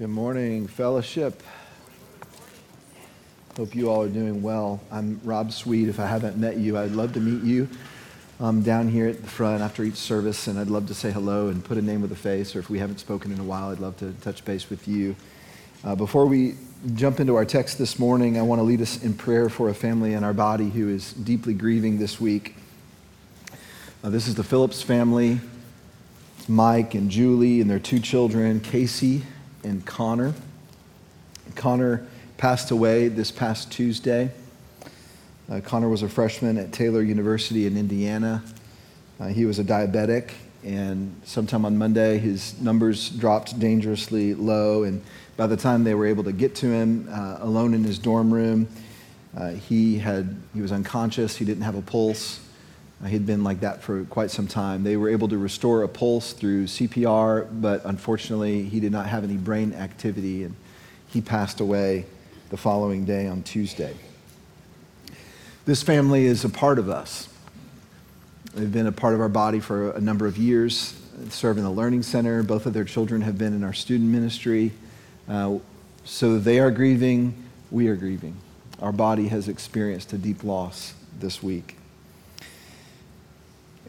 Good morning, fellowship. Hope you all are doing well. I'm Rob Sweet. If I haven't met you, I'd love to meet you um, down here at the front after each service, and I'd love to say hello and put a name with a face, or if we haven't spoken in a while, I'd love to touch base with you. Uh, before we jump into our text this morning, I want to lead us in prayer for a family in our body who is deeply grieving this week. Uh, this is the Phillips family. It's Mike and Julie and their two children, Casey and Connor. Connor passed away this past Tuesday. Uh, Connor was a freshman at Taylor University in Indiana. Uh, he was a diabetic, and sometime on Monday, his numbers dropped dangerously low. And by the time they were able to get to him uh, alone in his dorm room, uh, he, had, he was unconscious, he didn't have a pulse. He'd been like that for quite some time. They were able to restore a pulse through CPR, but unfortunately, he did not have any brain activity, and he passed away the following day on Tuesday. This family is a part of us. They've been a part of our body for a number of years, serve in the Learning Center. Both of their children have been in our student ministry. Uh, so they are grieving, we are grieving. Our body has experienced a deep loss this week.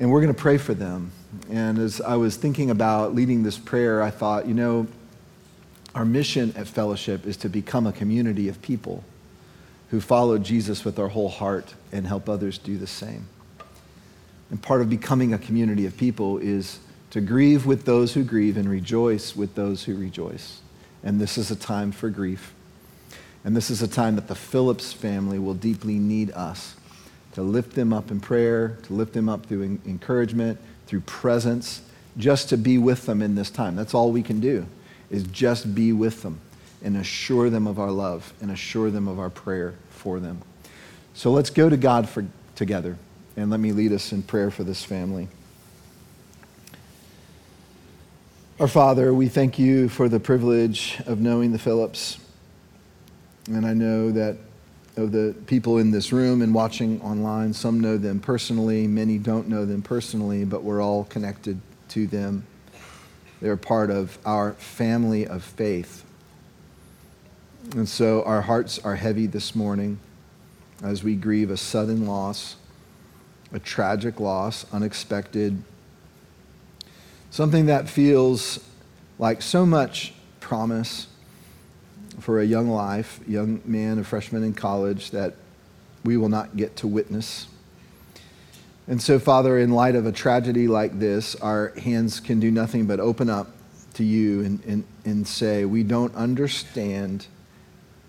And we're going to pray for them. And as I was thinking about leading this prayer, I thought, you know, our mission at Fellowship is to become a community of people who follow Jesus with our whole heart and help others do the same. And part of becoming a community of people is to grieve with those who grieve and rejoice with those who rejoice. And this is a time for grief. And this is a time that the Phillips family will deeply need us to lift them up in prayer, to lift them up through encouragement, through presence, just to be with them in this time. That's all we can do, is just be with them and assure them of our love and assure them of our prayer for them. So let's go to God for, together and let me lead us in prayer for this family. Our Father, we thank you for the privilege of knowing the Phillips. And I know that of the people in this room and watching online. Some know them personally, many don't know them personally, but we're all connected to them. They're part of our family of faith. And so our hearts are heavy this morning as we grieve a sudden loss, a tragic loss, unexpected, something that feels like so much promise for a young life, young man, a freshman in college that we will not get to witness. And so, Father, in light of a tragedy like this, our hands can do nothing but open up to you and, and, and say, We don't understand,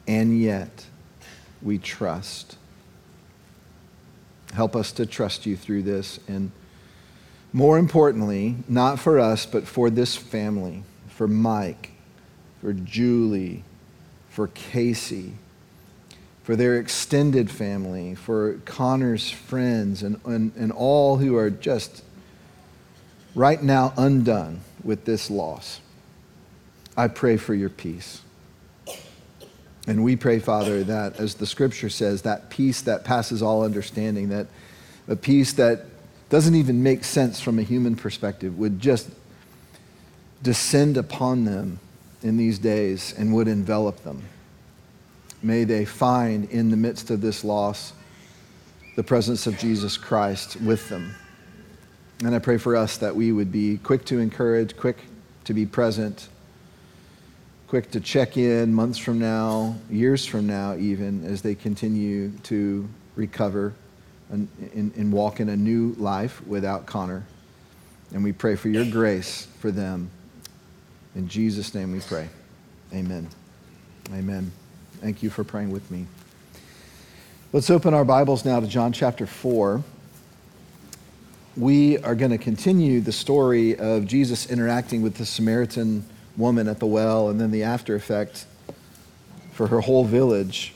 and yet we trust. Help us to trust you through this. And more importantly, not for us, but for this family, for Mike, for Julie, for Casey, for their extended family, for Connor's friends, and, and, and all who are just right now undone with this loss. I pray for your peace. And we pray, Father, that as the scripture says, that peace that passes all understanding, that a peace that doesn't even make sense from a human perspective, would just descend upon them in these days and would envelop them. May they find in the midst of this loss the presence of Jesus Christ with them. And I pray for us that we would be quick to encourage, quick to be present, quick to check in months from now, years from now, even as they continue to recover and, and, and walk in a new life without Connor. And we pray for your grace for them. In Jesus' name we pray. Amen. Amen. Thank you for praying with me. Let's open our Bibles now to John chapter 4. We are going to continue the story of Jesus interacting with the Samaritan woman at the well and then the after effect for her whole village.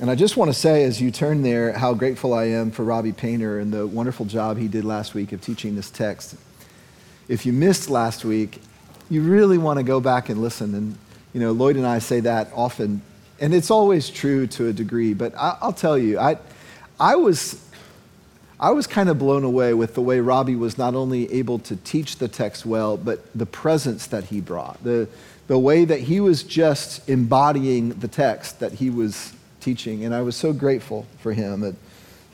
And I just want to say, as you turn there, how grateful I am for Robbie Painter and the wonderful job he did last week of teaching this text. If you missed last week, you really want to go back and listen. And, you know, Lloyd and I say that often, and it's always true to a degree, but I, will tell you, I, I, was, I was kind of blown away with the way Robbie was not only able to teach the text well, but the presence that he brought, the, the way that he was just embodying the text that he was teaching. And I was so grateful for him. That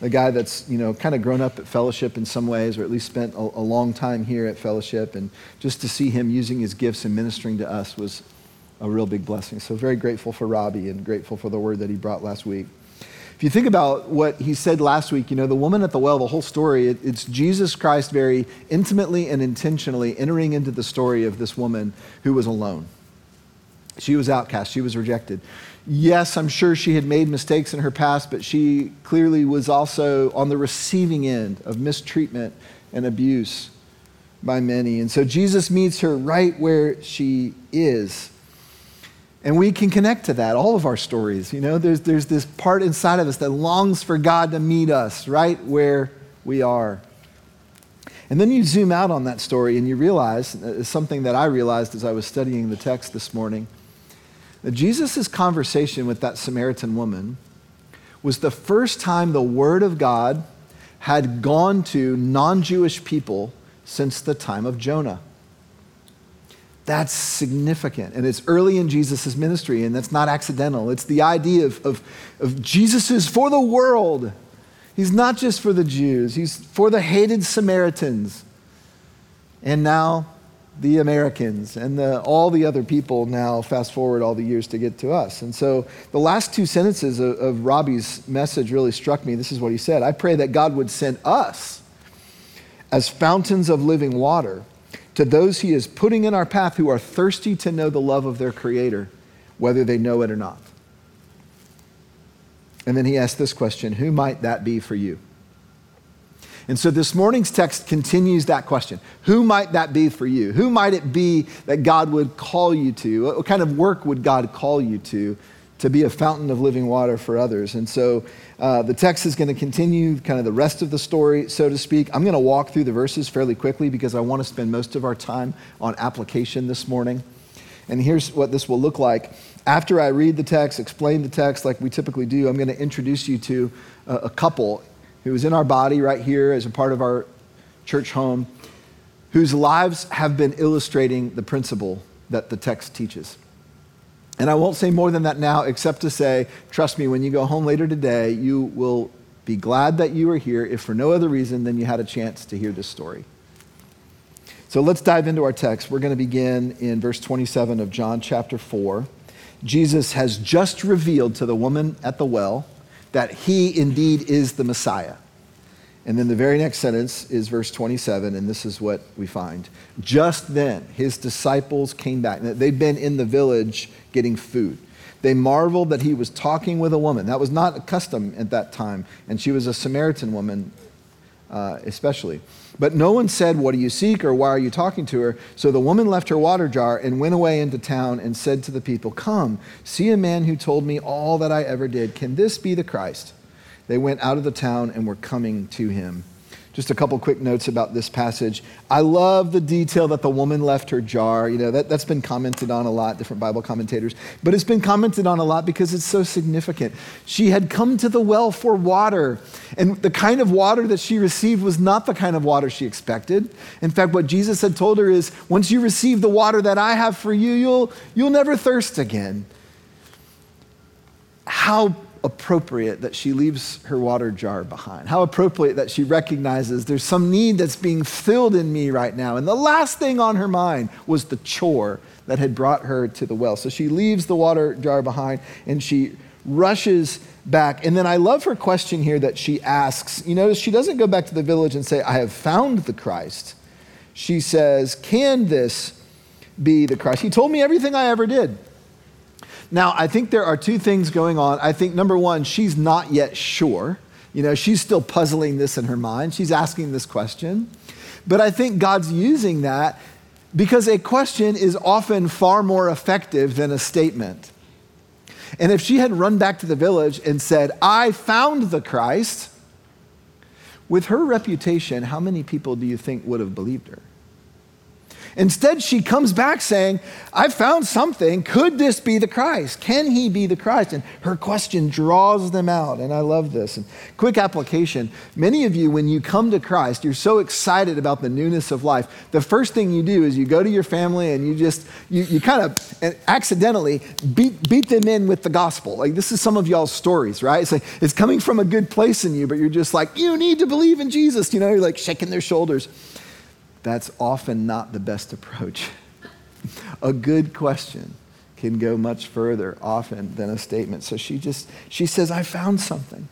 a guy that's you know kind of grown up at fellowship in some ways or at least spent a, a, long time here at fellowship and just to see him using his gifts and ministering to us was a real big blessing. So very grateful for robbie and grateful for the word that he brought last week. If you think about what he said last week you know the woman at the well the whole story it, it's jesus christ very intimately and intentionally entering into the story of this woman who was alone she was outcast she was rejected yes, I'm sure she had made mistakes in her past, but she clearly was also on the receiving end of mistreatment and abuse by many. And so Jesus meets her right where she is. And we can connect to that, all of our stories. You know, there's, there's this part inside of us that longs for God to meet us right where we are. And then you zoom out on that story and you realize, uh, something that I realized as I was studying the text this morning Jesus' conversation with that Samaritan woman was the first time the Word of God had gone to non Jewish people since the time of Jonah. That's significant. And it's early in Jesus' ministry, and that's not accidental. It's the idea of, of, of Jesus is for the world. He's not just for the Jews, he's for the hated Samaritans. And now the Americans and the, all the other people now fast forward all the years to get to us. And so the last two sentences of, of Robbie's message really struck me. This is what he said I pray that God would send us as fountains of living water to those he is putting in our path who are thirsty to know the love of their Creator, whether they know it or not. And then he asked this question Who might that be for you? And so this morning's text continues that question. Who might that be for you? Who might it be that God would call you to? What kind of work would God call you to to be a fountain of living water for others? And so uh, the text is going to continue kind of the rest of the story, so to speak. I'm going to walk through the verses fairly quickly because I want to spend most of our time on application this morning. And here's what this will look like. After I read the text, explain the text like we typically do, I'm going to introduce you to a, a couple who is in our body right here as a part of our church home, whose lives have been illustrating the principle that the text teaches. And I won't say more than that now, except to say, trust me, when you go home later today, you will be glad that you are here, if for no other reason than you had a chance to hear this story. So let's dive into our text. We're going to begin in verse 27 of John chapter 4. Jesus has just revealed to the woman at the well that he indeed is the Messiah. And then the very next sentence is verse 27, and this is what we find. Just then, his disciples came back. They'd been in the village getting food. They marveled that he was talking with a woman. That was not a custom at that time, and she was a Samaritan woman, uh, especially. But no one said, What do you seek, or why are you talking to her? So the woman left her water jar and went away into town and said to the people, Come, see a man who told me all that I ever did. Can this be the Christ? They went out of the town and were coming to him. Just a couple quick notes about this passage. I love the detail that the woman left her jar. You know, that, that's been commented on a lot, different Bible commentators. But it's been commented on a lot because it's so significant. She had come to the well for water, and the kind of water that she received was not the kind of water she expected. In fact, what Jesus had told her is once you receive the water that I have for you, you'll, you'll never thirst again. How appropriate that she leaves her water jar behind. How appropriate that she recognizes there's some need that's being filled in me right now. And the last thing on her mind was the chore that had brought her to the well. So she leaves the water jar behind and she rushes back. And then I love her question here that she asks. You notice she doesn't go back to the village and say, I have found the Christ. She says, Can this be the Christ? He told me everything I ever did. Now, I think there are two things going on. I think number one, she's not yet sure. You know, she's still puzzling this in her mind. She's asking this question. But I think God's using that because a question is often far more effective than a statement. And if she had run back to the village and said, I found the Christ, with her reputation, how many people do you think would have believed her? Instead, she comes back saying, I found something. Could this be the Christ? Can he be the Christ? And her question draws them out. And I love this. And quick application many of you, when you come to Christ, you're so excited about the newness of life. The first thing you do is you go to your family and you just, you, you kind of accidentally beat, beat them in with the gospel. Like, this is some of y'all's stories, right? It's, like, it's coming from a good place in you, but you're just like, you need to believe in Jesus. You know, you're like shaking their shoulders that's often not the best approach. a good question can go much further often than a statement. So she just she says, "I found something.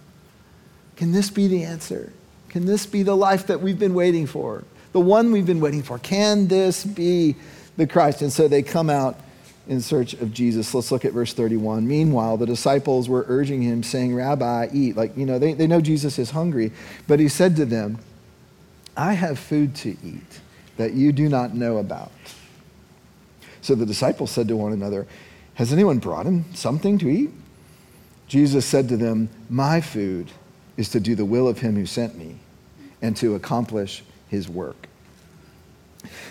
Can this be the answer? Can this be the life that we've been waiting for? The one we've been waiting for? Can this be the Christ?" And so they come out in search of Jesus. Let's look at verse 31. Meanwhile, the disciples were urging him, saying, Rabbi, eat. Like, you know, they, they know Jesus is hungry. But he said to them, I have food to eat that you do not know about. So the disciples said to one another, Has anyone brought him something to eat? Jesus said to them, My food is to do the will of him who sent me and to accomplish his work.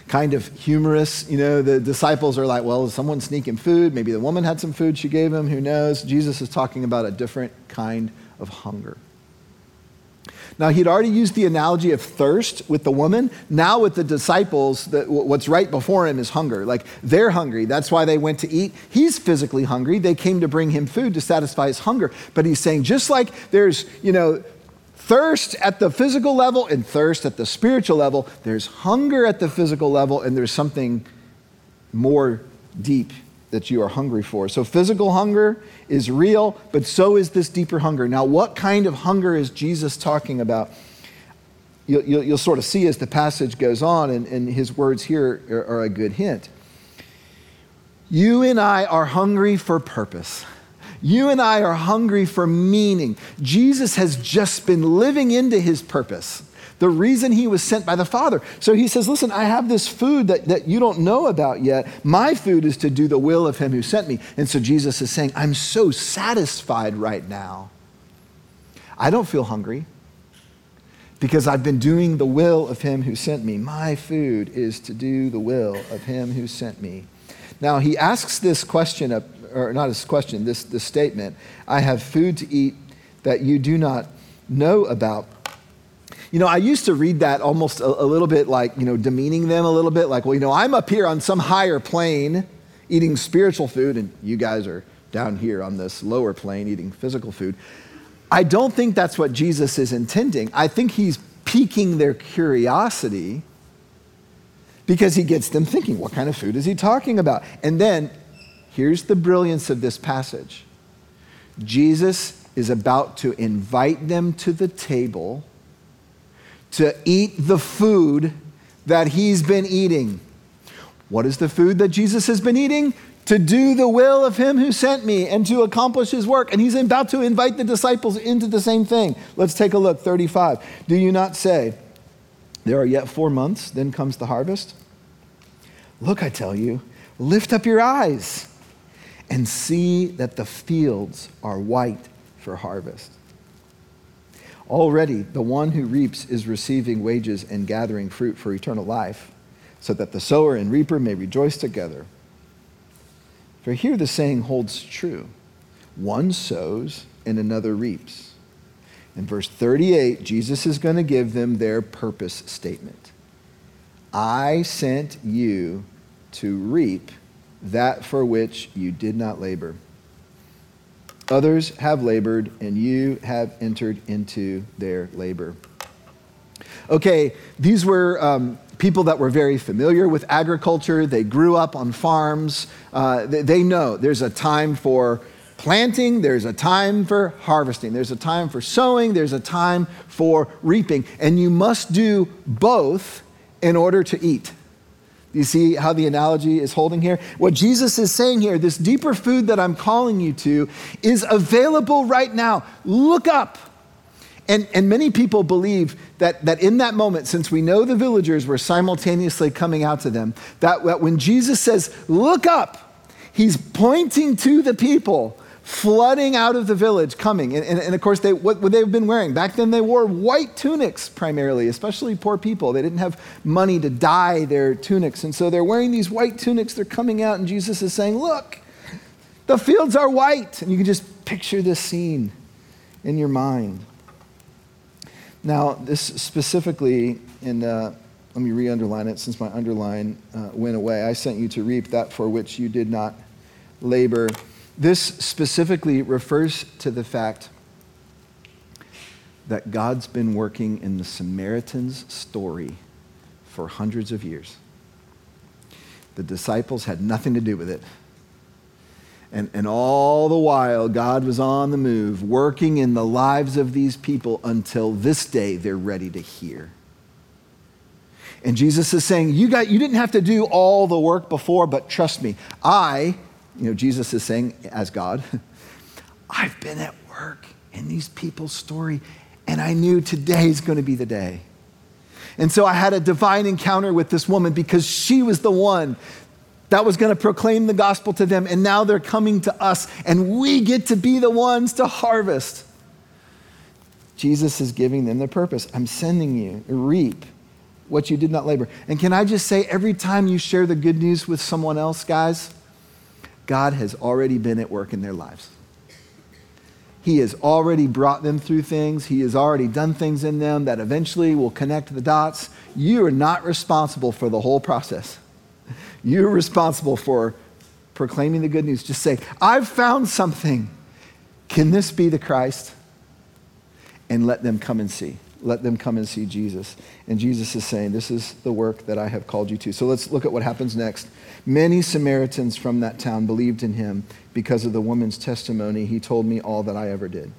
Kind of humorous, you know, the disciples are like, Well, is someone sneaking food? Maybe the woman had some food she gave him, who knows? Jesus is talking about a different kind of hunger. Now, he'd already used the analogy of thirst with the woman. Now, with the disciples, the, what's right before him is hunger. Like, they're hungry. That's why they went to eat. He's physically hungry. They came to bring him food to satisfy his hunger. But he's saying, just like there's, you know, thirst at the physical level and thirst at the spiritual level, there's hunger at the physical level, and there's something more deep that you are hungry for. So, physical hunger is real, but so is this deeper hunger. Now, what kind of hunger is Jesus talking about? You'll, you'll, you'll sort of see as the passage goes on, and, and his words here are, are a good hint. You and I are hungry for purpose. You and I are hungry for meaning. Jesus has just been living into his purpose the reason he was sent by the Father. So he says, Listen, I have this food that, that you don't know about yet. My food is to do the will of him who sent me. And so Jesus is saying, I'm so satisfied right now. I don't feel hungry because I've been doing the will of him who sent me. My food is to do the will of him who sent me. Now, he asks this question, or not this question, this, this statement I have food to eat that you do not know about. You know, I used to read that almost a, a, little bit like, you know, demeaning them a little bit, like, well, you know, I'm up here on some higher plane eating spiritual food, and you guys are down here on this lower plane eating physical food. I don't think that's what Jesus is intending. I think he's piquing their curiosity because he gets them thinking, what kind of food is he talking about? And then here's the brilliance of this passage Jesus is about to invite them to the table to eat the food that he's been eating. What is the food that Jesus has been eating? To do the will of him who sent me and to accomplish his work. And he's about to invite the disciples into the same thing. Let's take a look. 35. Do you not say, There are yet four months, then comes the harvest? Look, I tell you, lift up your eyes and see that the fields are white for harvest. Already, the one who reaps is receiving wages and gathering fruit for eternal life, so that the sower and reaper may rejoice together. For here the saying holds true one sows and another reaps. In verse 38, Jesus is going to give them their purpose statement I sent you to reap that for which you did not labor. Others have labored, and you have entered into their labor. Okay, these were um, people that were very familiar with agriculture. They grew up on farms. Uh, they, they know there's a time for planting, there's a time for harvesting, there's a time for sowing, there's a time for reaping. And you must do both in order to eat. You see how the analogy is holding here? What Jesus is saying here, this deeper food that I'm calling you to, is available right now. Look up. And, and many people believe that, that in that moment, since we know the villagers were simultaneously coming out to them, that, that when Jesus says, Look up, he's pointing to the people flooding out of the village, coming. And, and, and, of course, they, what would they have been wearing? Back then, they wore white tunics primarily, especially poor people. They didn't have money to dye their tunics. And so they're wearing these white tunics. They're coming out, and Jesus is saying, Look, the fields are white. And you can just picture this scene in your mind. Now, this specifically, in, uh, let me re underline it since my underline uh, went away. I sent you to reap that for which you did not labor. This specifically refers to the fact that God's been working in the Samaritan's story for hundreds of years. The disciples had nothing to do with it. And, and all the while, God was on the move, working in the lives of these people until this day they're ready to hear. And Jesus is saying, you, got, you didn't have to do all the work before, but trust me, I you know, Jesus is saying, as God, I've been at work in these people's story, and I knew today is going to be the day. And so I had a divine encounter with this woman because she was the one that was going to proclaim the gospel to them. And now they're coming to us, and we get to be the ones to harvest. Jesus is giving them the purpose. I'm sending you, reap what you did not labor. And can I just say, every time you share the good news with someone else, guys, God has already been at work in their lives. He has already brought them through things. He has already done things in them that eventually will connect the dots. You are not responsible for the whole process. You're responsible for proclaiming the good news. Just say, I've found something. Can this be the Christ? And let them come and see let them come and see Jesus. And Jesus is saying, This is the work that I have called you to. So let's look at what happens next. Many Samaritans from that town believed in him because of the woman's testimony. He told me all that I ever did.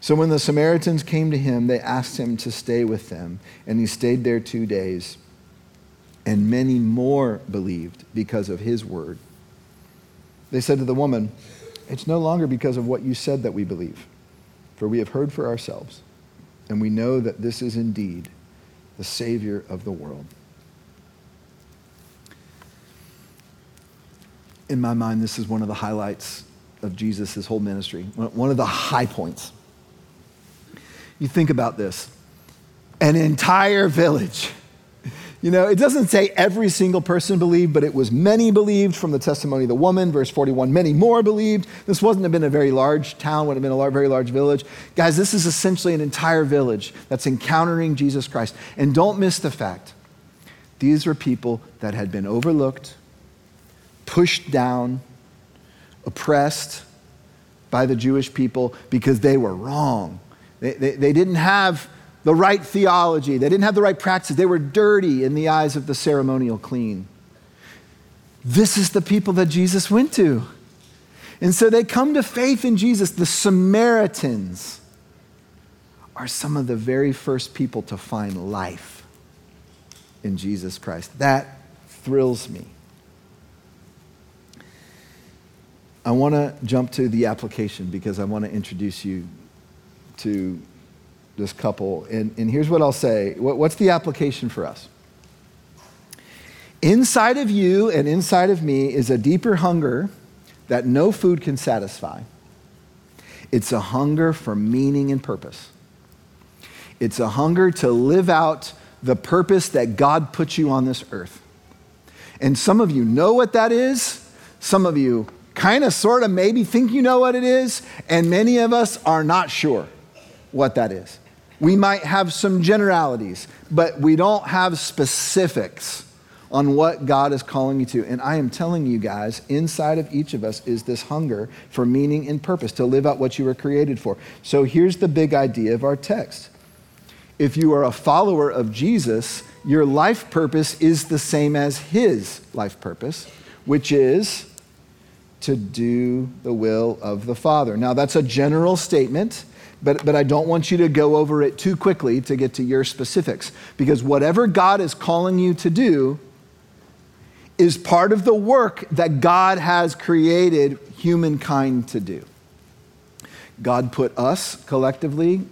So when the Samaritans came to him, they asked him to stay with them, and he stayed there two days. And many more believed because of his word. They said to the woman, It's no longer because of what you said that we believe, for we have heard for ourselves and we know that this is indeed the Savior of the world. In my mind, this is one of the highlights of Jesus' whole ministry, one of the high points. You think about this an entire village you know, it doesn't say every single person believed, but it was many believed from the testimony of the woman. Verse 41, many more believed. This wasn't have been a very large town, would have been a very large village. Guys, this is essentially an entire village that's encountering Jesus Christ. And don't miss the fact these were people that had been overlooked, pushed down, oppressed by the Jewish people because they were wrong. They, they, they didn't have the right theology. They didn't have the right practices. They were dirty in the eyes of the ceremonial clean. This is the people that Jesus went to. And so they come to faith in Jesus. The Samaritans are some of the very first people to find life in Jesus Christ. That thrills me. I want to jump to the application because I want to introduce you to this couple. And, and here's what I'll say what, what's the application for us? Inside of you and inside of me is a deeper hunger that no food can satisfy. It's a hunger for meaning and purpose. It's a hunger to live out the purpose that God put you on this earth. And some of you know what that is. Some of you kind of, sort of, maybe think you know what it is. And many of us are not sure what that is. We might have some generalities, but we don't have specifics on what God is calling you to. And I am telling you guys, inside of each of us is this hunger for meaning and purpose, to live out what you were created for. So here's the big idea of our text. If you are a follower of Jesus, your life purpose is the same as his life purpose, which is to do the will of the Father. Now, that's a general statement but, but I don't want you to go over it too quickly to get to your specifics. Because whatever God is calling you to do is part of the work that God has created humankind to do. God put us collectively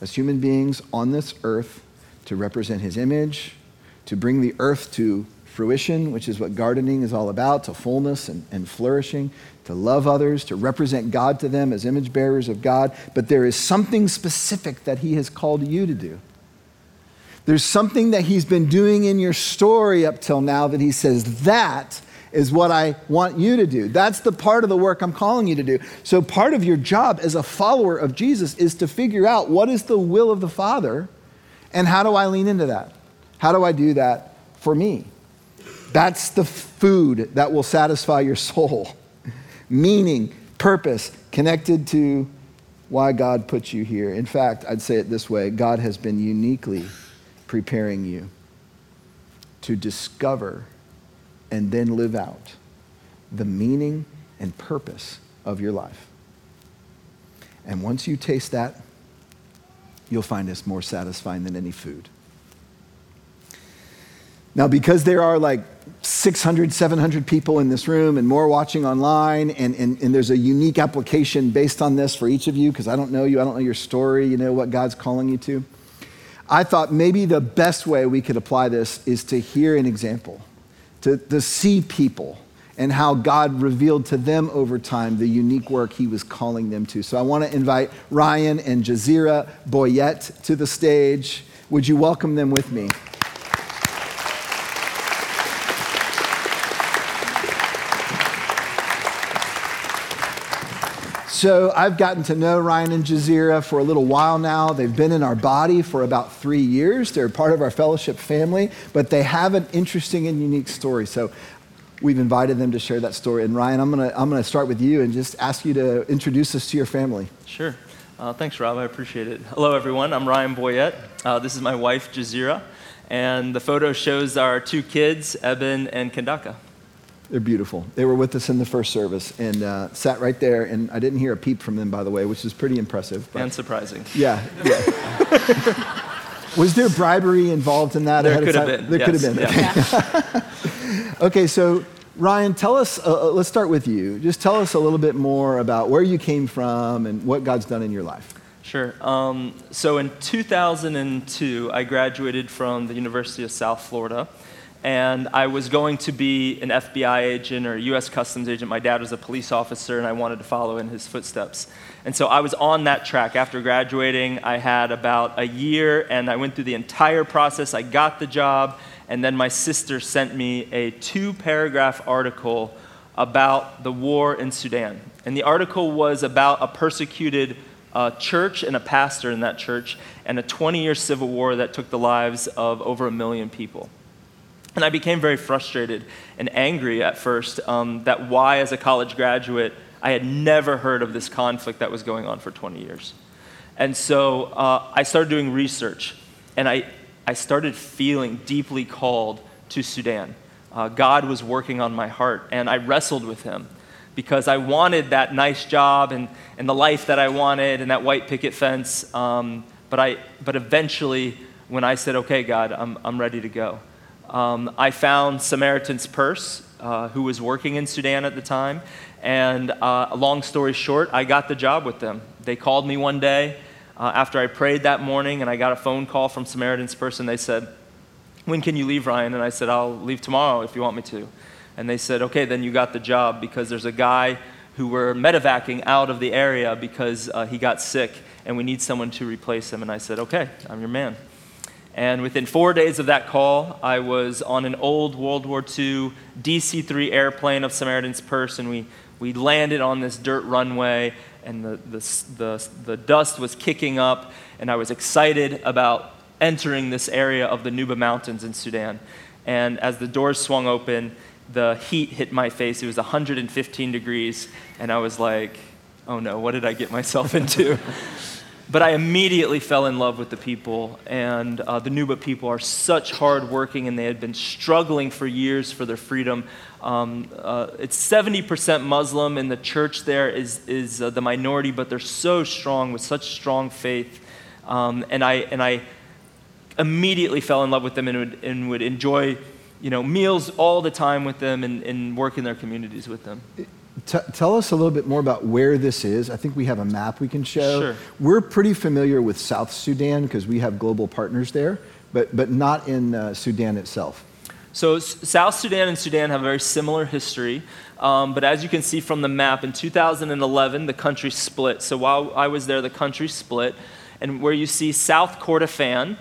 as human beings on this earth to represent his image, to bring the earth to fruition, which is what gardening is all about, to fullness and, and flourishing, to love others, to represent God to them as image bearers of God. But there is something specific that He has called you to do. There's something that He's been doing in your story up till now that He says, that is what I want you to do. That's the part of the work I'm calling you to do. So, part of your job as a follower of Jesus is to figure out what is the will of the Father and how do I lean into that? How do I do that for me? That's the food that will satisfy your soul. Meaning, purpose, connected to why God put you here. In fact, I'd say it this way God has been uniquely preparing you to discover and then live out the meaning and purpose of your life. And once you taste that, you'll find it's more satisfying than any food. Now, because there are like 600, 700 people in this room and more watching online, and, and, and there's a unique application based on this for each of you, because I don't know you, I don't know your story, you know what God's calling you to. I thought maybe the best way we could apply this is to hear an example, to, to see people and how God revealed to them over time the unique work he was calling them to. So I want to invite Ryan and Jazira Boyette to the stage. Would you welcome them with me? So I've gotten to know Ryan and Jazira for a little while now. They've been in our body for about three years. They're part of our fellowship family, but they have an interesting and unique story. So we've invited them to share that story. And Ryan, I'm going to I'm gonna start with you and just ask you to introduce us to your family. Sure. Uh, thanks, Rob. I appreciate it. Hello, everyone. I'm Ryan Boyette. Uh, this is my wife, Jazira. And the photo shows our two kids, Eben and Kandaka. They're beautiful. They were with us in the first service and uh, sat right there. And I didn't hear a peep from them, by the way, which is pretty impressive. But, and surprising. Yeah. yeah. Was there bribery involved in that? There could have been. There yes. could have been. Yeah. Okay. okay, so Ryan, tell us, uh, uh, let's start with you. Just tell us a little bit more about where you came from and what God's done in your life. Sure. Um, so in 2002, I graduated from the University of South Florida and I was going to be an FBI agent or a U.S. Customs agent. My dad was a police officer, and I wanted to follow in his footsteps. And so I was on that track. After graduating, I had about a year, and I went through the entire process. I got the job, and then my sister sent me a two paragraph article about the war in Sudan. And the article was about a persecuted uh, church and a pastor in that church, and a 20 year civil war that took the lives of over a million people. And I became very frustrated and angry at first um, that why, as a college graduate, I had never heard of this conflict that was going on for 20 years. And so uh, I started doing research, and I, I started feeling deeply called to Sudan. Uh, God was working on my heart, and I wrestled with Him because I wanted that nice job and, and the life that I wanted and that white picket fence. Um, but, I, but eventually, when I said, okay, God, I'm, I'm ready to go, um, I found Samaritan's Purse, uh, who was working in Sudan at the time. And uh, long story short, I got the job with them. They called me one day uh, after I prayed that morning, and I got a phone call from Samaritan's Purse, and they said, When can you leave, Ryan? And I said, I'll leave tomorrow if you want me to. And they said, Okay, then you got the job because there's a guy who we're medevacing out of the area because uh, he got sick, and we need someone to replace him. And I said, Okay, I'm your man. And within four days of that call, I was on an old World War II DC 3 airplane of Samaritan's Purse, and we, we landed on this dirt runway, and the, the, the, the dust was kicking up, and I was excited about entering this area of the Nuba Mountains in Sudan. And as the doors swung open, the heat hit my face. It was 115 degrees, and I was like, oh no, what did I get myself into? But I immediately fell in love with the people, and uh, the Nuba people are such hardworking, and they had been struggling for years for their freedom. Um, uh, it's 70% Muslim, and the church there is, is uh, the minority, but they're so strong with such strong faith. Um, and, I, and I immediately fell in love with them and would, and would enjoy you know, meals all the time with them and, and work in their communities with them. T- tell us a little bit more about where this is. I think we have a map we can show. Sure. We're pretty familiar with South Sudan because we have global partners there, but, but not in uh, Sudan itself. So, South Sudan and Sudan have a very similar history. Um, but as you can see from the map, in 2011, the country split. So, while I was there, the country split. And where you see South Kordofan,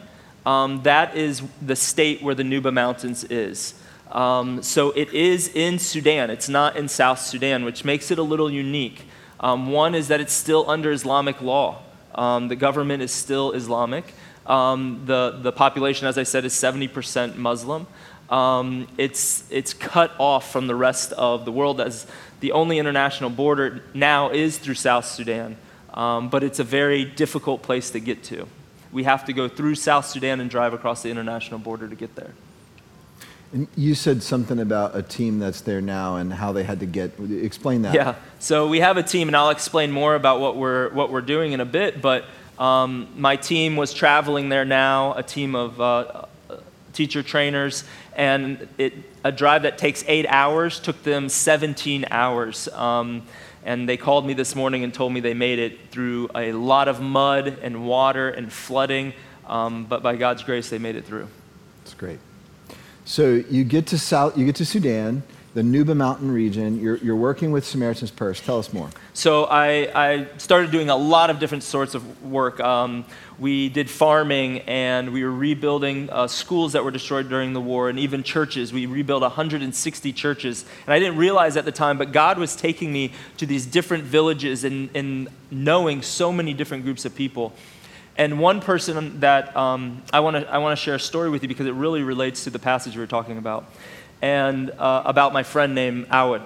um, that is the state where the Nuba Mountains is. Um, so, it is in Sudan, it's not in South Sudan, which makes it a little unique. Um, one is that it's still under Islamic law, um, the government is still Islamic. Um, the, the population, as I said, is 70% Muslim. Um, it's, it's cut off from the rest of the world as the only international border now is through South Sudan. Um, but it's a very difficult place to get to. We have to go through South Sudan and drive across the international border to get there. And you said something about a team that's there now and how they had to get. Explain that. Yeah. So we have a team, and I'll explain more about what we're what we're doing in a bit. But um, my team was traveling there now, a team of uh, teacher trainers, and it, a drive that takes eight hours took them 17 hours. Um, and they called me this morning and told me they made it through a lot of mud and water and flooding, um, but by God's grace, they made it through. That's great. So you get to South, you get to Sudan, the Nuba Mountain region. You're, you're working with Samaritan's Purse. Tell us more. So I, I started doing a lot of different sorts of work. Um, we did farming and we were rebuilding uh, schools that were destroyed during the war and even churches. We rebuilt 160 churches. And I didn't realize at the time, but God was taking me to these different villages and, and knowing so many different groups of people. And one person that um, I want to I wanna share a story with you because it really relates to the passage we were talking about, and uh, about my friend named Awad.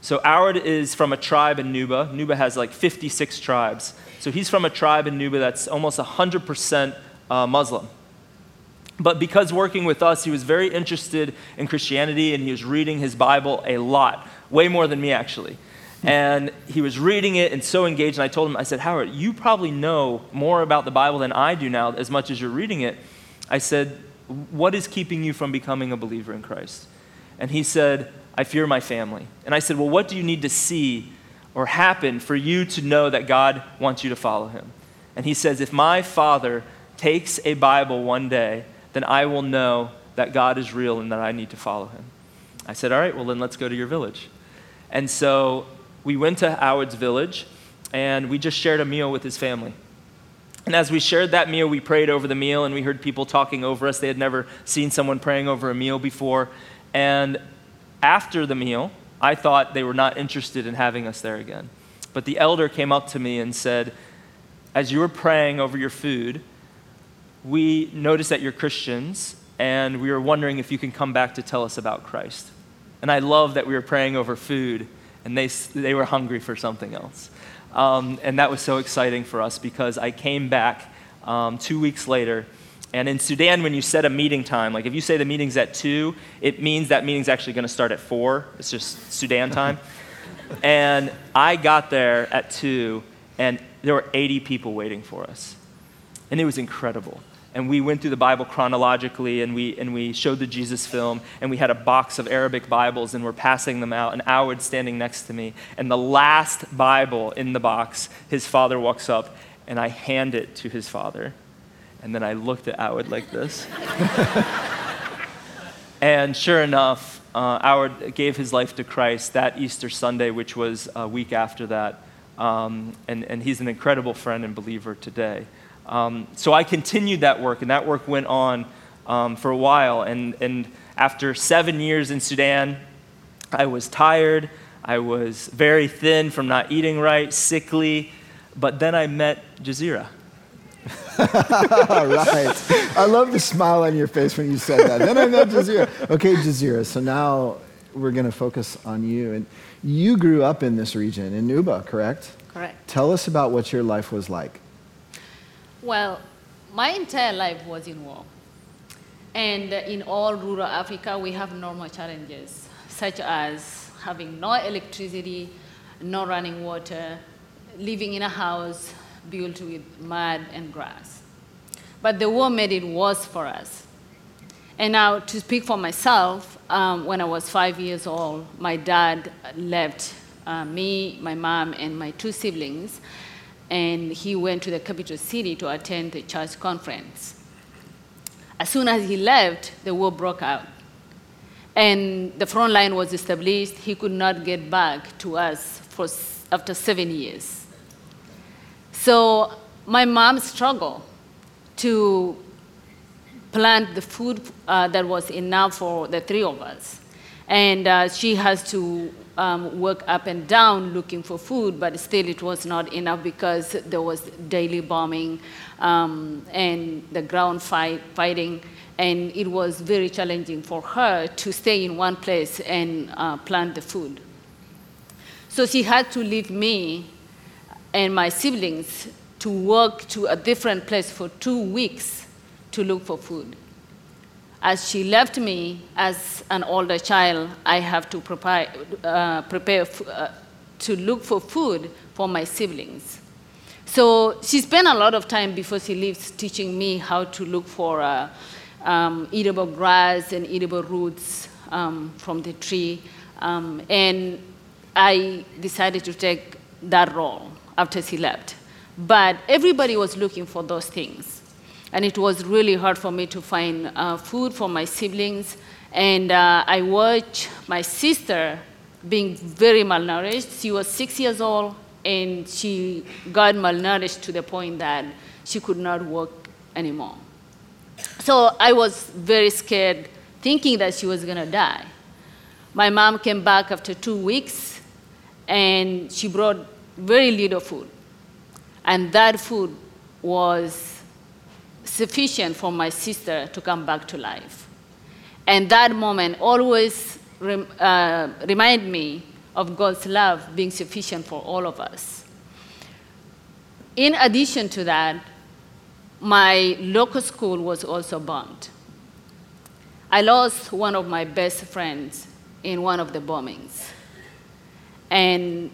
So, Awad is from a tribe in Nuba. Nuba has like 56 tribes. So, he's from a tribe in Nuba that's almost 100% uh, Muslim. But because working with us, he was very interested in Christianity and he was reading his Bible a lot, way more than me actually. And he was reading it and so engaged. And I told him, I said, Awad, you probably know more about the Bible than I do now, as much as you're reading it. I said, What is keeping you from becoming a believer in Christ? And he said, I fear my family. And I said, Well, what do you need to see or happen for you to know that God wants you to follow him? And he says, If my father takes a Bible one day, then I will know that God is real and that I need to follow him. I said, All right, well, then let's go to your village. And so we went to Awad's village and we just shared a meal with his family. And as we shared that meal, we prayed over the meal and we heard people talking over us. They had never seen someone praying over a meal before. And after the meal, I thought they were not interested in having us there again. But the elder came up to me and said, As you were praying over your food, we noticed that you're Christians and we were wondering if you can come back to tell us about Christ. And I love that we were praying over food and they, they were hungry for something else. Um, and that was so exciting for us because I came back um, two weeks later. And in Sudan, when you set a meeting time, like if you say the meeting's at 2, it means that meeting's actually going to start at 4. It's just Sudan time. and I got there at 2, and there were 80 people waiting for us. And it was incredible and we went through the Bible chronologically and we, and we showed the Jesus film and we had a box of Arabic Bibles and we're passing them out and Awad standing next to me. And the last Bible in the box, his father walks up and I hand it to his father. And then I looked at Awad like this. and sure enough, uh, Awad gave his life to Christ that Easter Sunday, which was a week after that. Um, and, and he's an incredible friend and believer today. Um, so I continued that work, and that work went on um, for a while. And, and after seven years in Sudan, I was tired. I was very thin from not eating right, sickly. But then I met Jazira. right. I love the smile on your face when you said that. Then I met Jazira. Okay, Jazira. So now we're going to focus on you. And you grew up in this region, in Nuba, correct? Correct. Tell us about what your life was like. Well, my entire life was in war. And in all rural Africa, we have normal challenges, such as having no electricity, no running water, living in a house built with mud and grass. But the war made it worse for us. And now, to speak for myself, um, when I was five years old, my dad left uh, me, my mom, and my two siblings and he went to the capital city to attend the church conference. As soon as he left, the war broke out. and the front line was established. He could not get back to us for, after seven years. So my mom struggled to plant the food uh, that was enough for the three of us. And uh, she has to um, work up and down looking for food, but still it was not enough because there was daily bombing um, and the ground fight, fighting, and it was very challenging for her to stay in one place and uh, plant the food. So she had to leave me and my siblings to work to a different place for two weeks to look for food. As she left me as an older child, I have to prepare, uh, prepare uh, to look for food for my siblings. So she spent a lot of time before she leaves teaching me how to look for uh, um, grass and eatable roots um, from the tree. Um, and I decided to take that role after she left. But everybody was looking for those things. And it was really hard for me to find uh, food for my siblings. And uh, I watched my sister being very malnourished. She was six years old, and she got malnourished to the point that she could not walk anymore. So I was very scared, thinking that she was going to die. My mom came back after two weeks, and she brought very little food. And that food was sufficient for my sister to come back to life. And that moment always rem, uh, remind me of God's love being sufficient for all of us. In addition to that, my local school was also bombed. I lost one of my best friends in one of the bombings. And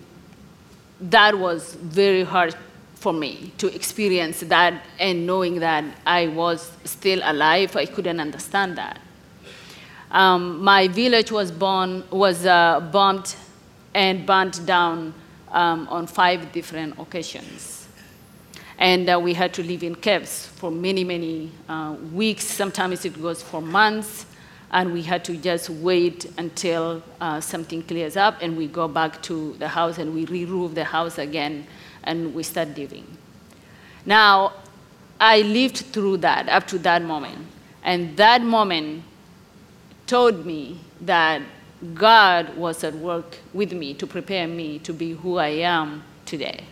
that was very hard for me to experience that and knowing that I was still alive. I couldn't understand that. Um, my village was, born, was uh, bombed and burnt down um, on five different occasions. And uh, we had to live in caves for many, many uh, weeks. Sometimes it goes for months. And we had to just wait until uh, something clears up and we go back to the house and we re roof the house again and we start living. Now, I lived through that up to that moment. And that moment told me that God was at work with me to prepare me to be who I am today.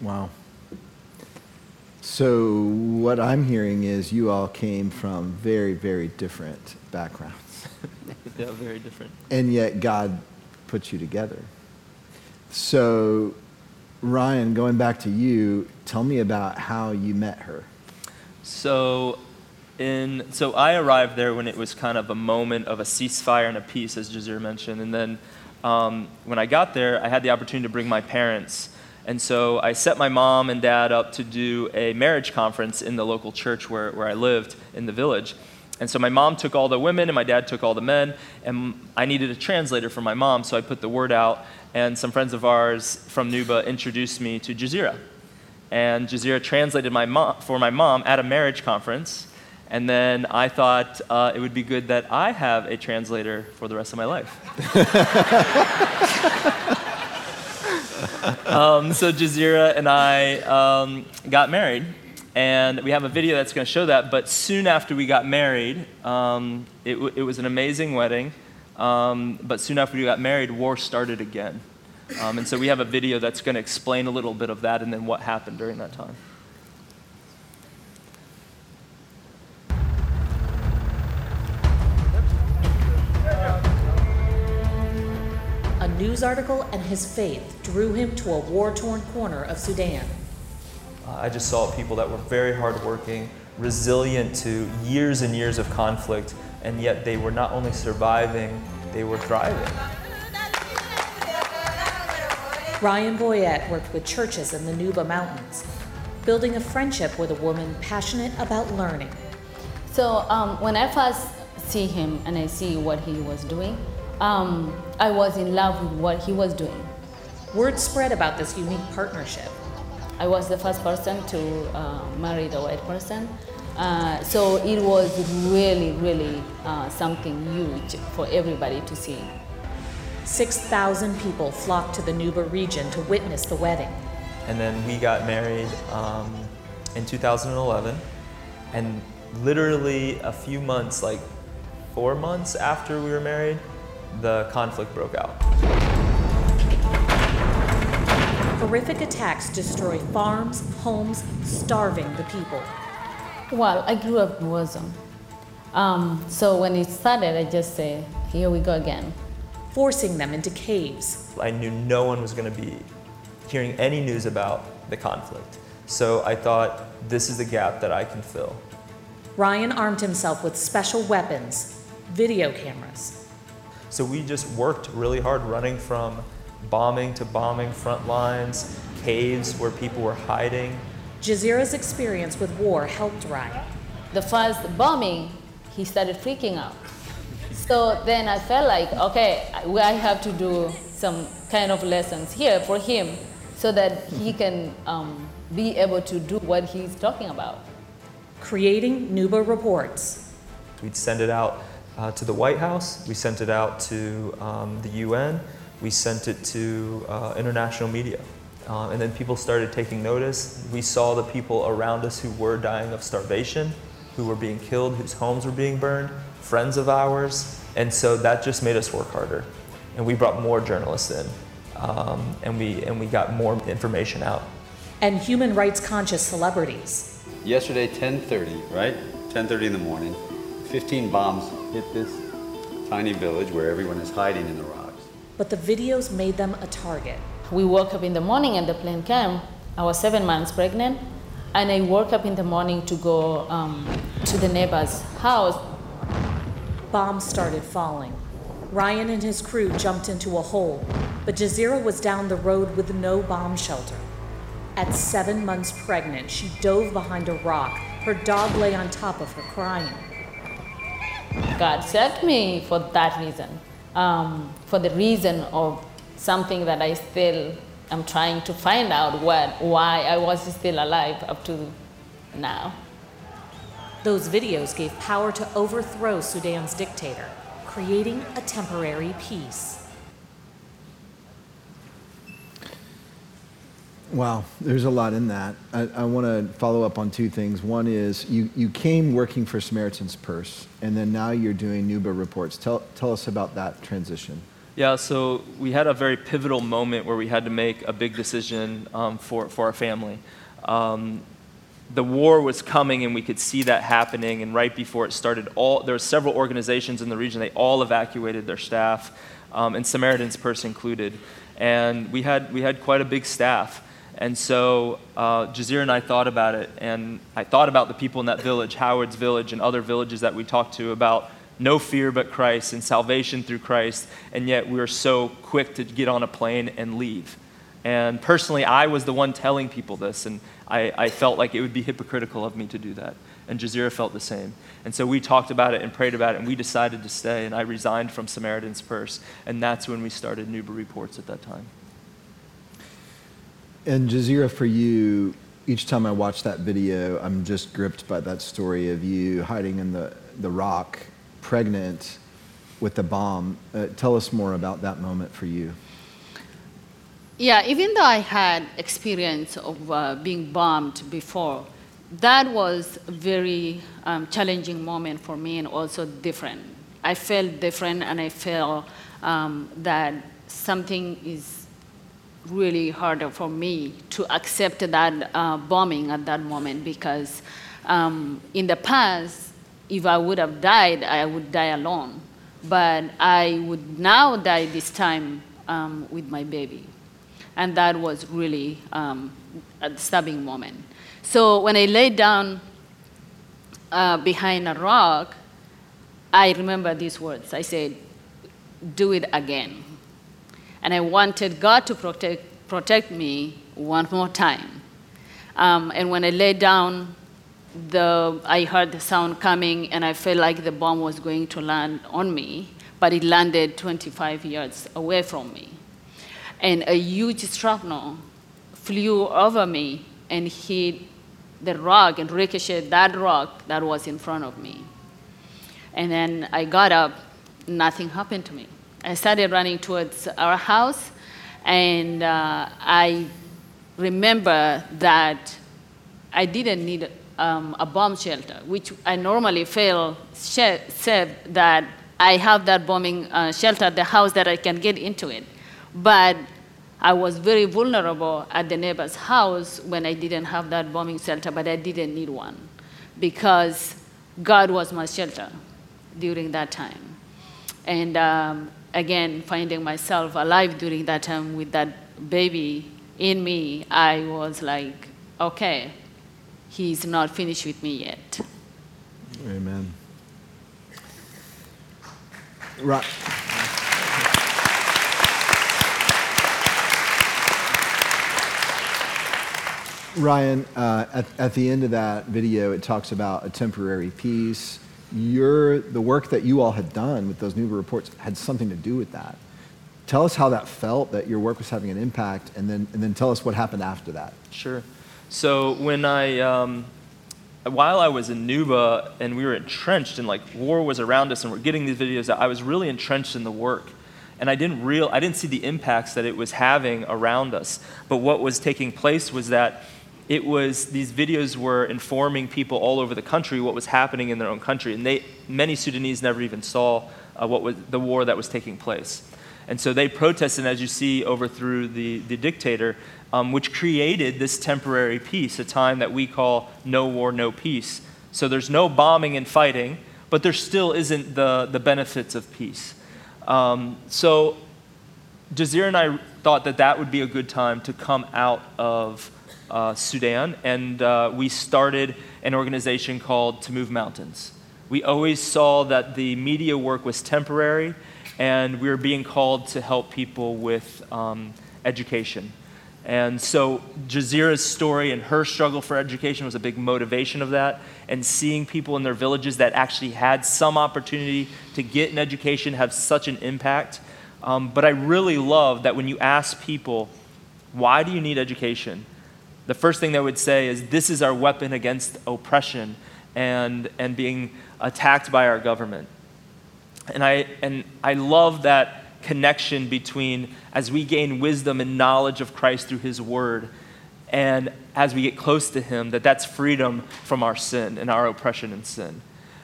Wow. So, what I'm hearing is you all came from very, very different backgrounds. yeah, very different. And yet, God put you together. So, Ryan, going back to you, tell me about how you met her. So, in so I arrived there when it was kind of a moment of a ceasefire and a peace, as Jazir mentioned, and then um, when I got there, I had the opportunity to bring my parents, and so I set my mom and dad up to do a marriage conference in the local church where, where I lived in the village. And so my mom took all the women and my dad took all the men, and I needed a translator for my mom, so I put the word out, and some friends of ours from Nuba introduced me to Jazira. And Jazira translated my mom, for my mom at a marriage conference, and then I thought uh, it would be good that I have a translator for the rest of my life. um, so Jazira and I um, got married, and we have a video that's going to show that. But soon after we got married, um, it, w- it, was an amazing wedding. Um, but soon after we got married, war started again. Um, and so we have a video that's going to explain a little bit of that and then what happened during that time. A news article and his faith drew him to a war torn corner of Sudan. Uh, I just saw people that were very hardworking, resilient to years and years of conflict, and yet they were not only surviving, they were thriving. Ryan Boyette worked with churches in the Nuba Mountains, building a friendship with a woman passionate about learning. So um, when I first see him and I see what he was doing, um, I was in love with what he was doing. Word spread about this unique partnership. I was the first person to uh, marry the white person, Uh, so it was really, really uh, something huge for everybody to see. 6,000 people flocked to the Nuba region to witness the wedding. And then we got married um, in 2011. And literally a few months, like four months after we were married, the conflict broke out. Horrific attacks destroy farms, homes, starving the people. Well, I grew up in war zone. Um, so when it started, I just said, here we go again. Forcing them into caves. I knew no one was going to be hearing any news about the conflict. So I thought, this is the gap that I can fill. Ryan armed himself with special weapons, video cameras. So we just worked really hard running from bombing to bombing front lines, caves where people were hiding. Jazira's experience with war helped Ryan. The first bombing, he started freaking out. So then I felt like, okay, I have to do some kind of lessons here for him so that he can um, be able to do what he's talking about. Creating Nuba reports. We'd send it out uh, to the White House, we sent it out to um, the UN, we sent it to uh, international media. Uh, and then people started taking notice. We saw the people around us who were dying of starvation, who were being killed, whose homes were being burned, friends of ours. And so that just made us work harder. And we brought more journalists in, um, and, we, and we got more information out. And human rights conscious celebrities. Yesterday, 10:30, right? 10:30 in the morning, 15 bombs hit this tiny village where everyone is hiding in the rocks but the videos made them a target. We woke up in the morning and the plane came. I was seven months pregnant, and I woke up in the morning to go um, to the neighbor's house. Bombs started falling. Ryan and his crew jumped into a hole, but Jazira was down the road with no bomb shelter. At seven months pregnant, she dove behind a rock. Her dog lay on top of her, crying. God saved me for that reason um, for the reason of something that I still am trying to find out what, why I was still alive up to now. Those videos gave power to overthrow Sudan's dictator, creating a temporary peace. Wow, there's a lot in that. I, I want to follow up on two things. One is you, you came working for Samaritan's Purse, and then now you're doing Nuba reports. Tell, tell us about that transition. Yeah, so we had a very pivotal moment where we had to make a big decision um, for, for our family. Um, the war was coming and we could see that happening and right before it started all there were several organizations in the region they all evacuated their staff um, and samaritan's purse included and we had we had quite a big staff and so uh, Jazira and I thought about it, and I thought about the people in that village, Awad's village, and other villages that we talked to about no fear but Christ and salvation through Christ, and yet we're so quick to get on a plane and leave. And personally, I was the one telling people this, and I, I felt like it would be hypocritical of me to do that. And Jazira felt the same. And so we talked about it and prayed about it, and we decided to stay, and I resigned from Samaritan's Purse, and that's when we started Nuba Reports at that time. And Jazira, for you, each time I watch that video, I'm just gripped by that story of you hiding in the, the rock, pregnant with the bomb. Uh, tell us more about that moment for you. Yeah, even though I had experience of uh, being bombed before, that was a very um, challenging moment for me and also different. I felt different and I felt um, that something is really harder for me to accept that uh, bombing at that moment because um, in the past, if I would have died, I would die alone. But I would now die this time um, with my baby. And that was really um, a disturbing moment. So when I lay down uh, behind a rock, I remember these words. I said, Do it again and I wanted God to protect, protect me one more time. Um, and when I lay down, the, I heard the sound coming, and I felt like the bomb was going to land on me, but it landed 25 yards away from me. And a huge shrapnel flew over me and hit the rock and ricocheted that rock that was in front of me. And then I got up, nothing happened to me. I started running towards our house, and uh, I remember that I didn't need um, a bomb shelter, which I normally feel said that I have that bombing uh, shelter the house that I can get into it. But I was very vulnerable at the neighbor's house when I didn't have that bombing shelter, but I didn't need one because God was my shelter during that time. And um, again, finding myself alive during that time with that baby in me, I was like, okay, he's not finished with me yet. Amen. Right. Ryan, uh, at, at the end of that video, it talks about a temporary peace. Your, the work that you all had done with those new reports had something to do with that. Tell us how that felt, that your work was having an impact, and then, and then tell us what happened after that. Sure. So when I, um, while I was in Nuba and we were entrenched and like war was around us and we're getting these videos, I was really entrenched in the work and I didn't real I didn't see the impacts that it was having around us. But what was taking place was that it was these videos were informing people all over the country what was happening in their own country, and they many Sudanese never even saw uh, what was the war that was taking place. And so they protested, as you see, overthrew the, the dictator, um, which created this temporary peace, a time that we call no war, no peace. So there's no bombing and fighting, but there still isn't the, the benefits of peace. Um, so Jazira and I thought that that would be a good time to come out of uh, Sudan, and uh, we started an organization called To Move Mountains. We always saw that the media work was temporary, and we were being called to help people with um, education. And so Jazira's story and her struggle for education was a big motivation of that. And seeing people in their villages that actually had some opportunity to get an education have such an impact. Um, but I really love that when you ask people, why do you need education? the first thing they would say is, This is our weapon against oppression and, and being attacked by our government. And I, and I love that connection between as we gain wisdom and knowledge of Christ through his word and as we get close to him that that's freedom from our sin and our oppression and sin.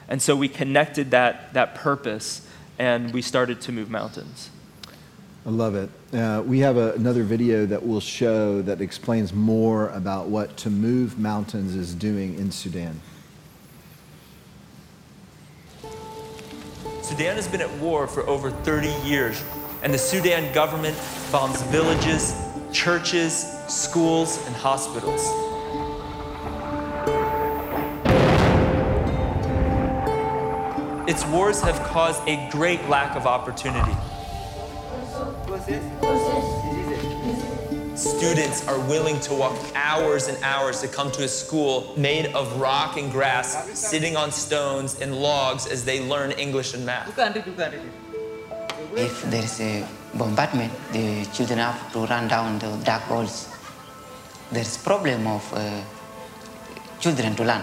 And so we connected that, that purpose and we started to move mountains. I love it. Uh, we have a, another video that we'll show that explains more about what To Move Mountains is doing in Sudan. Sudan has been at war for over 30 years, and the Sudan government bombs villages, churches, schools, and hospitals. Its wars have caused a great lack of opportunity. Students are willing to walk hours and hours to come to a school made of rock and grass, sitting on stones and logs as they learn English and math. If there is a bombardment, the children have to run down the dark holes. There's problem of uh, children to learn.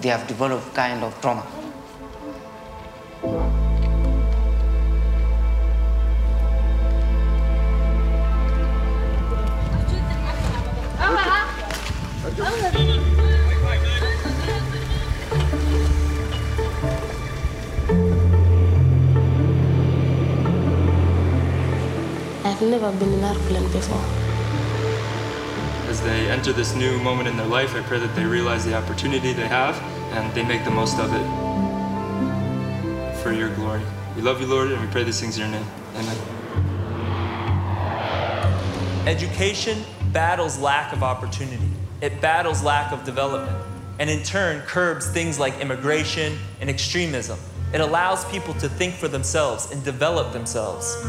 They have developed kind of trauma. I've never been in airplane before. As they enter this new moment in their life, I pray that they realize the opportunity they have and they make the most of it for your glory. We love you, Lord, and we pray these things in your name. Amen. Education battles lack of opportunity, it battles lack of development, and in turn curbs things like immigration and extremism. It allows people to think for themselves and develop themselves.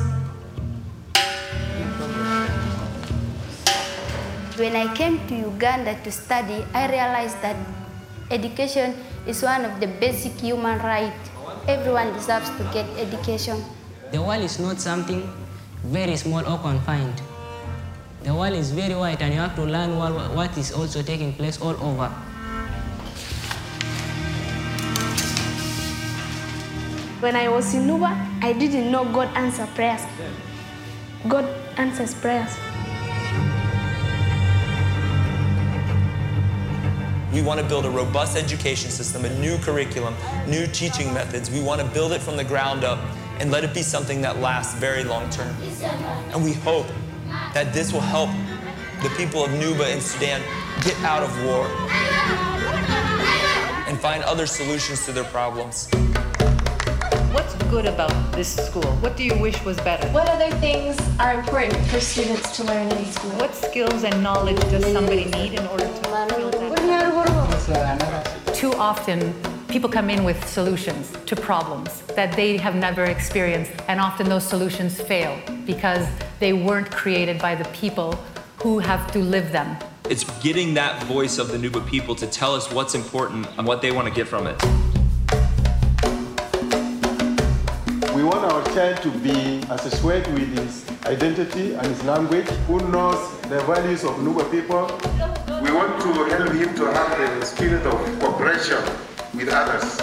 When I came to Uganda to study, I realized that education is one of the basic human rights. Everyone deserves to get education. The world is not something very small or confined. The world is very wide and you have to learn what, what is also taking place all over. When I was in Nuba, I didn't know God answers prayers. God answers prayers. We want to build a robust education system, a new curriculum, new teaching methods. We want to build it from the ground up and let it be something that lasts very long term. And we hope that this will help the people of Nuba and Sudan get out of war and find other solutions to their problems. What's good about this school? What do you wish was better? What other things are important for students to learn in school? What skills and knowledge does somebody need in order to build that? Too often, people come in with solutions to problems that they have never experienced, and often those solutions fail because they weren't created by the people who have to live them. It's getting that voice of the Nuba people to tell us what's important and what they want to get from it. We want our child to be associated with his identity and his language, who knows the values of Nuba people. We want to help him to have the spirit of cooperation with others.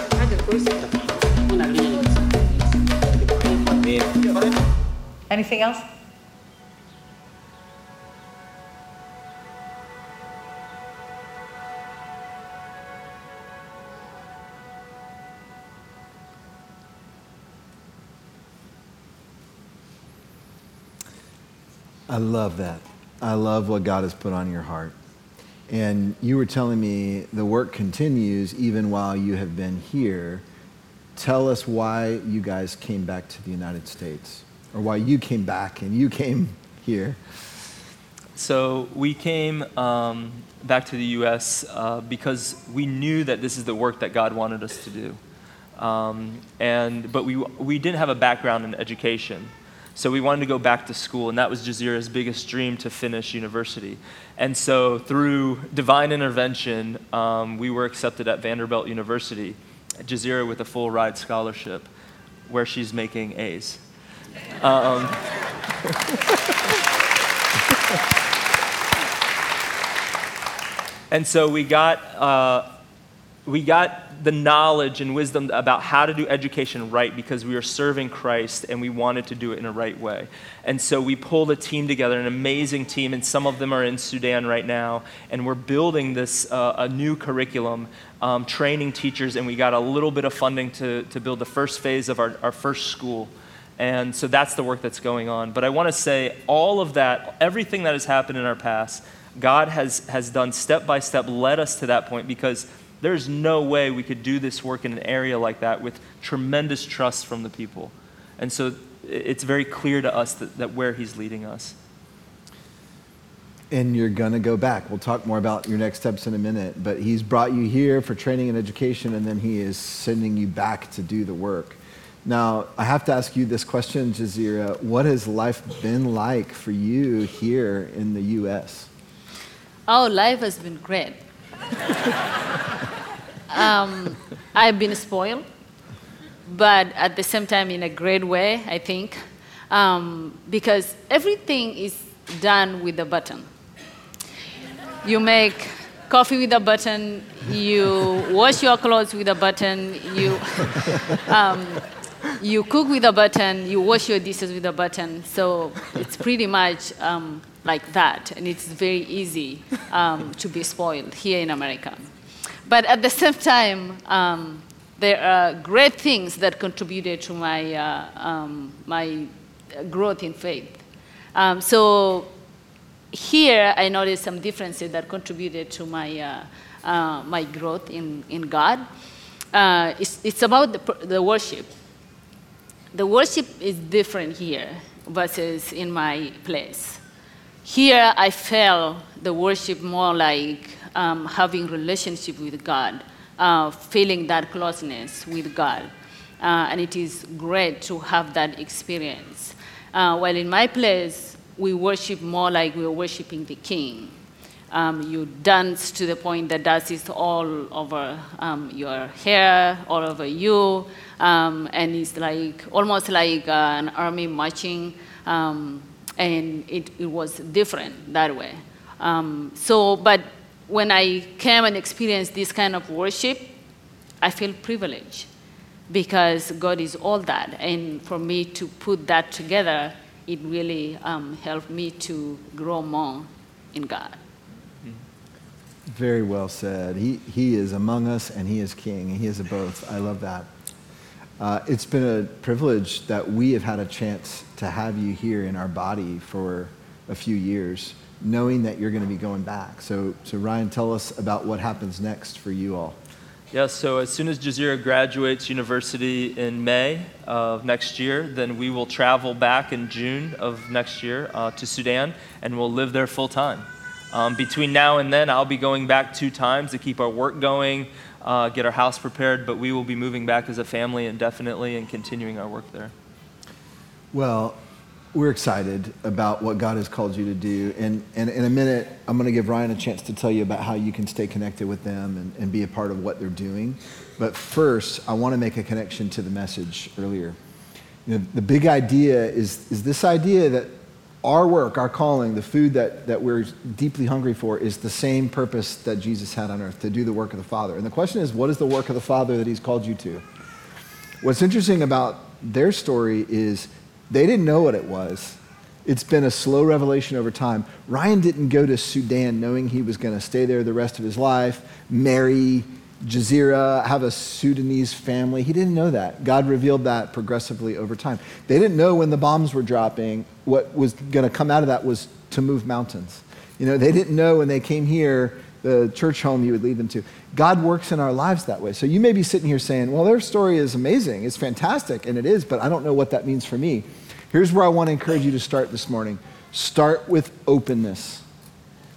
Anything else? Love that. I love what God has put on your heart. And you were telling me the work continues even while you have been here. Tell us why you guys came back to the United States, or why you came back and you came here. So we came um, back to the U.S. Uh, because we knew that this is the work that God wanted us to do, um, and but we we didn't have a background in education. So we wanted to go back to school, and that was Jazira's biggest dream to finish university. And so through divine intervention, um, we were accepted at Vanderbilt University, Jazira with a full ride scholarship, where she's making A's. Um, and so we got, uh, we got the knowledge and wisdom about how to do education right because we were serving Christ and we wanted to do it in a right way. And so we pulled a team together, an amazing team, and some of them are in Sudan right now. And we're building this uh, a new curriculum, um, training teachers, and we got a little bit of funding to, to build the first phase of our, our first school. And so that's the work that's going on. But I want to say all of that, everything that has happened in our past, God has, has done step by step, led us to that point because there's no way we could do this work in an area like that with tremendous trust from the people. And so it's very clear to us that, that where he's leading us. And you're going to go back. We'll talk more about your next steps in a minute. But he's brought you here for training and education, and then he is sending you back to do the work. Now, I have to ask you this question, Jazira. What has life been like for you here in the U.S.? Our oh, life has been great. um, I've been spoiled, but at the same time, in a great way, I think, um, because everything is done with a button. You make coffee with a button, you wash your clothes with a button, you, um, you cook with a button, you wash your dishes with a button. So it's pretty much um, like that, and it's very easy um, to be spoiled here in America. But at the same time, um, there are great things that contributed to my, uh, um, my growth in faith. Um, so here I noticed some differences that contributed to my, uh, uh, my growth in, in God. Uh, it's, it's about the, the worship. The worship is different here versus in my place. Here I felt the worship more like um, having relationship with God, uh, feeling that closeness with God. Uh, and it is great to have that experience. Uh, while in my place, we worship more like we're worshiping the King. Um, you dance to the point that dust is all over um, your hair, all over you, um, and it's like almost like an army marching. And it, it was different that way. Um, so, but when I came and experienced this kind of worship, I feel privileged because God is all that. And for me to put that together, it really um, helped me to grow more in God. Very well said. He, he is among us and he is king. He is both. I love that. Uh, it's been a privilege that we have had a chance to have you here in our body for a few years, knowing that you're going to be going back. So, so Ryan, tell us about what happens next for you all. Yeah, so as soon as Jazira graduates university in May of next year, then we will travel back in June of next year uh, to Sudan and we'll live there full time. Um, between now and then, I'll be going back two times to keep our work going, uh, get our house prepared, but we will be moving back as a family indefinitely and continuing our work there. Well, we're excited about what God has called you to do. And, and in a minute, I'm going to give Ryan a chance to tell you about how you can stay connected with them and, and be a part of what they're doing. But first, I want to make a connection to the message earlier. You know, the big idea is, is this idea that our work, our calling, the food that, that we're deeply hungry for is the same purpose that Jesus had on earth to do the work of the Father. And the question is, what is the work of the Father that He's called you to? What's interesting about their story is they didn't know what it was. It's been a slow revelation over time. Ryan didn't go to Sudan knowing he was going to stay there the rest of his life, marry Jazira, have a Sudanese family. He didn't know that. God revealed that progressively over time. They didn't know when the bombs were dropping, what was going to come out of that was to move mountains. You know, they didn't know when they came here the church home you would lead them to. God works in our lives that way. So you may be sitting here saying, well, their story is amazing, it's fantastic, and it is, but I don't know what that means for me. Here's where I want to encourage you to start this morning start with openness.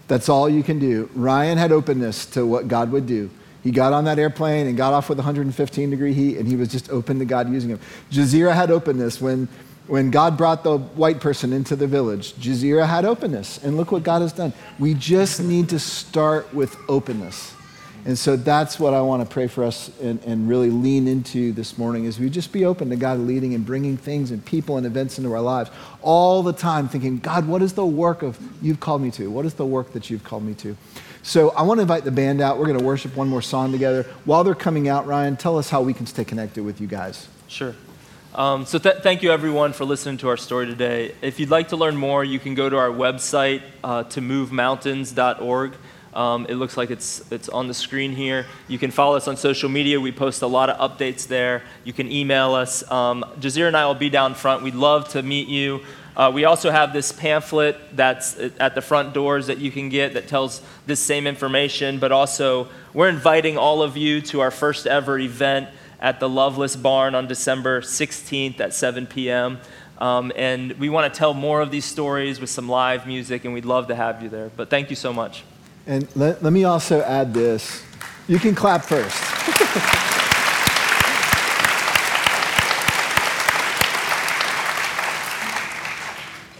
That's all you can do. Ryan had openness to what God would do. He got on that airplane and got off with 115 degree heat, and he was just open to God using him. Jazira had openness when, when God brought the white person into the village. Jazira had openness, and look what God has done. We just need to start with openness. And so that's what I want to pray for us and, and really lean into this morning is we just be open to God leading and bringing things and people and events into our lives all the time thinking, God, what is the work of you've called me to? What is the work that you've called me to? So I want to invite the band out. We're going to worship one more song together. While they're coming out, Ryan, tell us how we can stay connected with you guys. Sure. Um, so th- thank you everyone for listening to our story today. If you'd like to learn more, you can go to our website, uh, to. Um, it looks like it's, it's on the screen here. You can follow us on social media. We post a lot of updates there. You can email us. Um, Jazira and I will be down front. We'd love to meet you. Uh, we also have this pamphlet that's at the front doors that you can get that tells this same information, but also we're inviting all of you to our first ever event at the Loveless Barn on December 16th at 7 p.m. Um, and we want to tell more of these stories with some live music, and we'd love to have you there. But thank you so much. And let, let me also add this. You can clap first.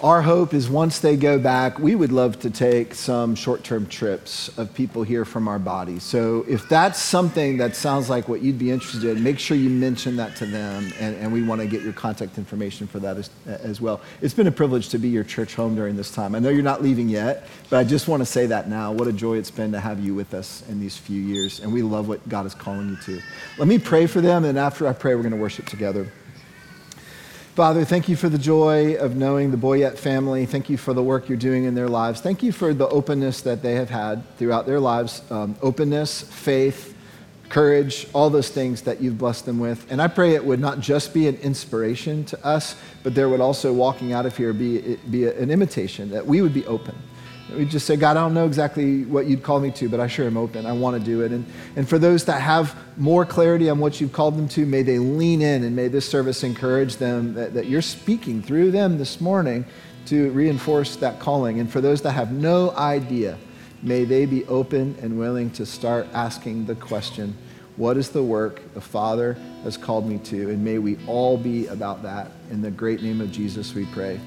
Our hope is once they go back, we would love to take some short term trips of people here from our body. So if that's something that sounds like what you'd be interested in, make sure you mention that to them, and, and we want to get your contact information for that as, as well. It's been a privilege to be your church home during this time. I know you're not leaving yet, but I just want to say that now. What a joy it's been to have you with us in these few years, and we love what God is calling you to. Let me pray for them, and after I pray, we're going to worship together. Father, thank you for the joy of knowing the Boyette family. Thank you for the work you're doing in their lives. Thank you for the openness that they have had throughout their lives um, openness, faith, courage, all those things that you've blessed them with. And I pray it would not just be an inspiration to us, but there would also, walking out of here, be, be an imitation, that we would be open we just say, God, I don't know exactly what you'd call me to, but I sure am open. I want to do it. And, and for those that have more clarity on what you've called them to, may they lean in and may this service encourage them that, that you're speaking through them this morning to reinforce that calling. And for those that have no idea, may they be open and willing to start asking the question, what is the work the Father has called me to? And may we all be about that. In the great name of Jesus, we pray.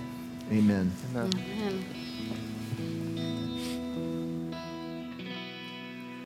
Amen. Amen. Amen.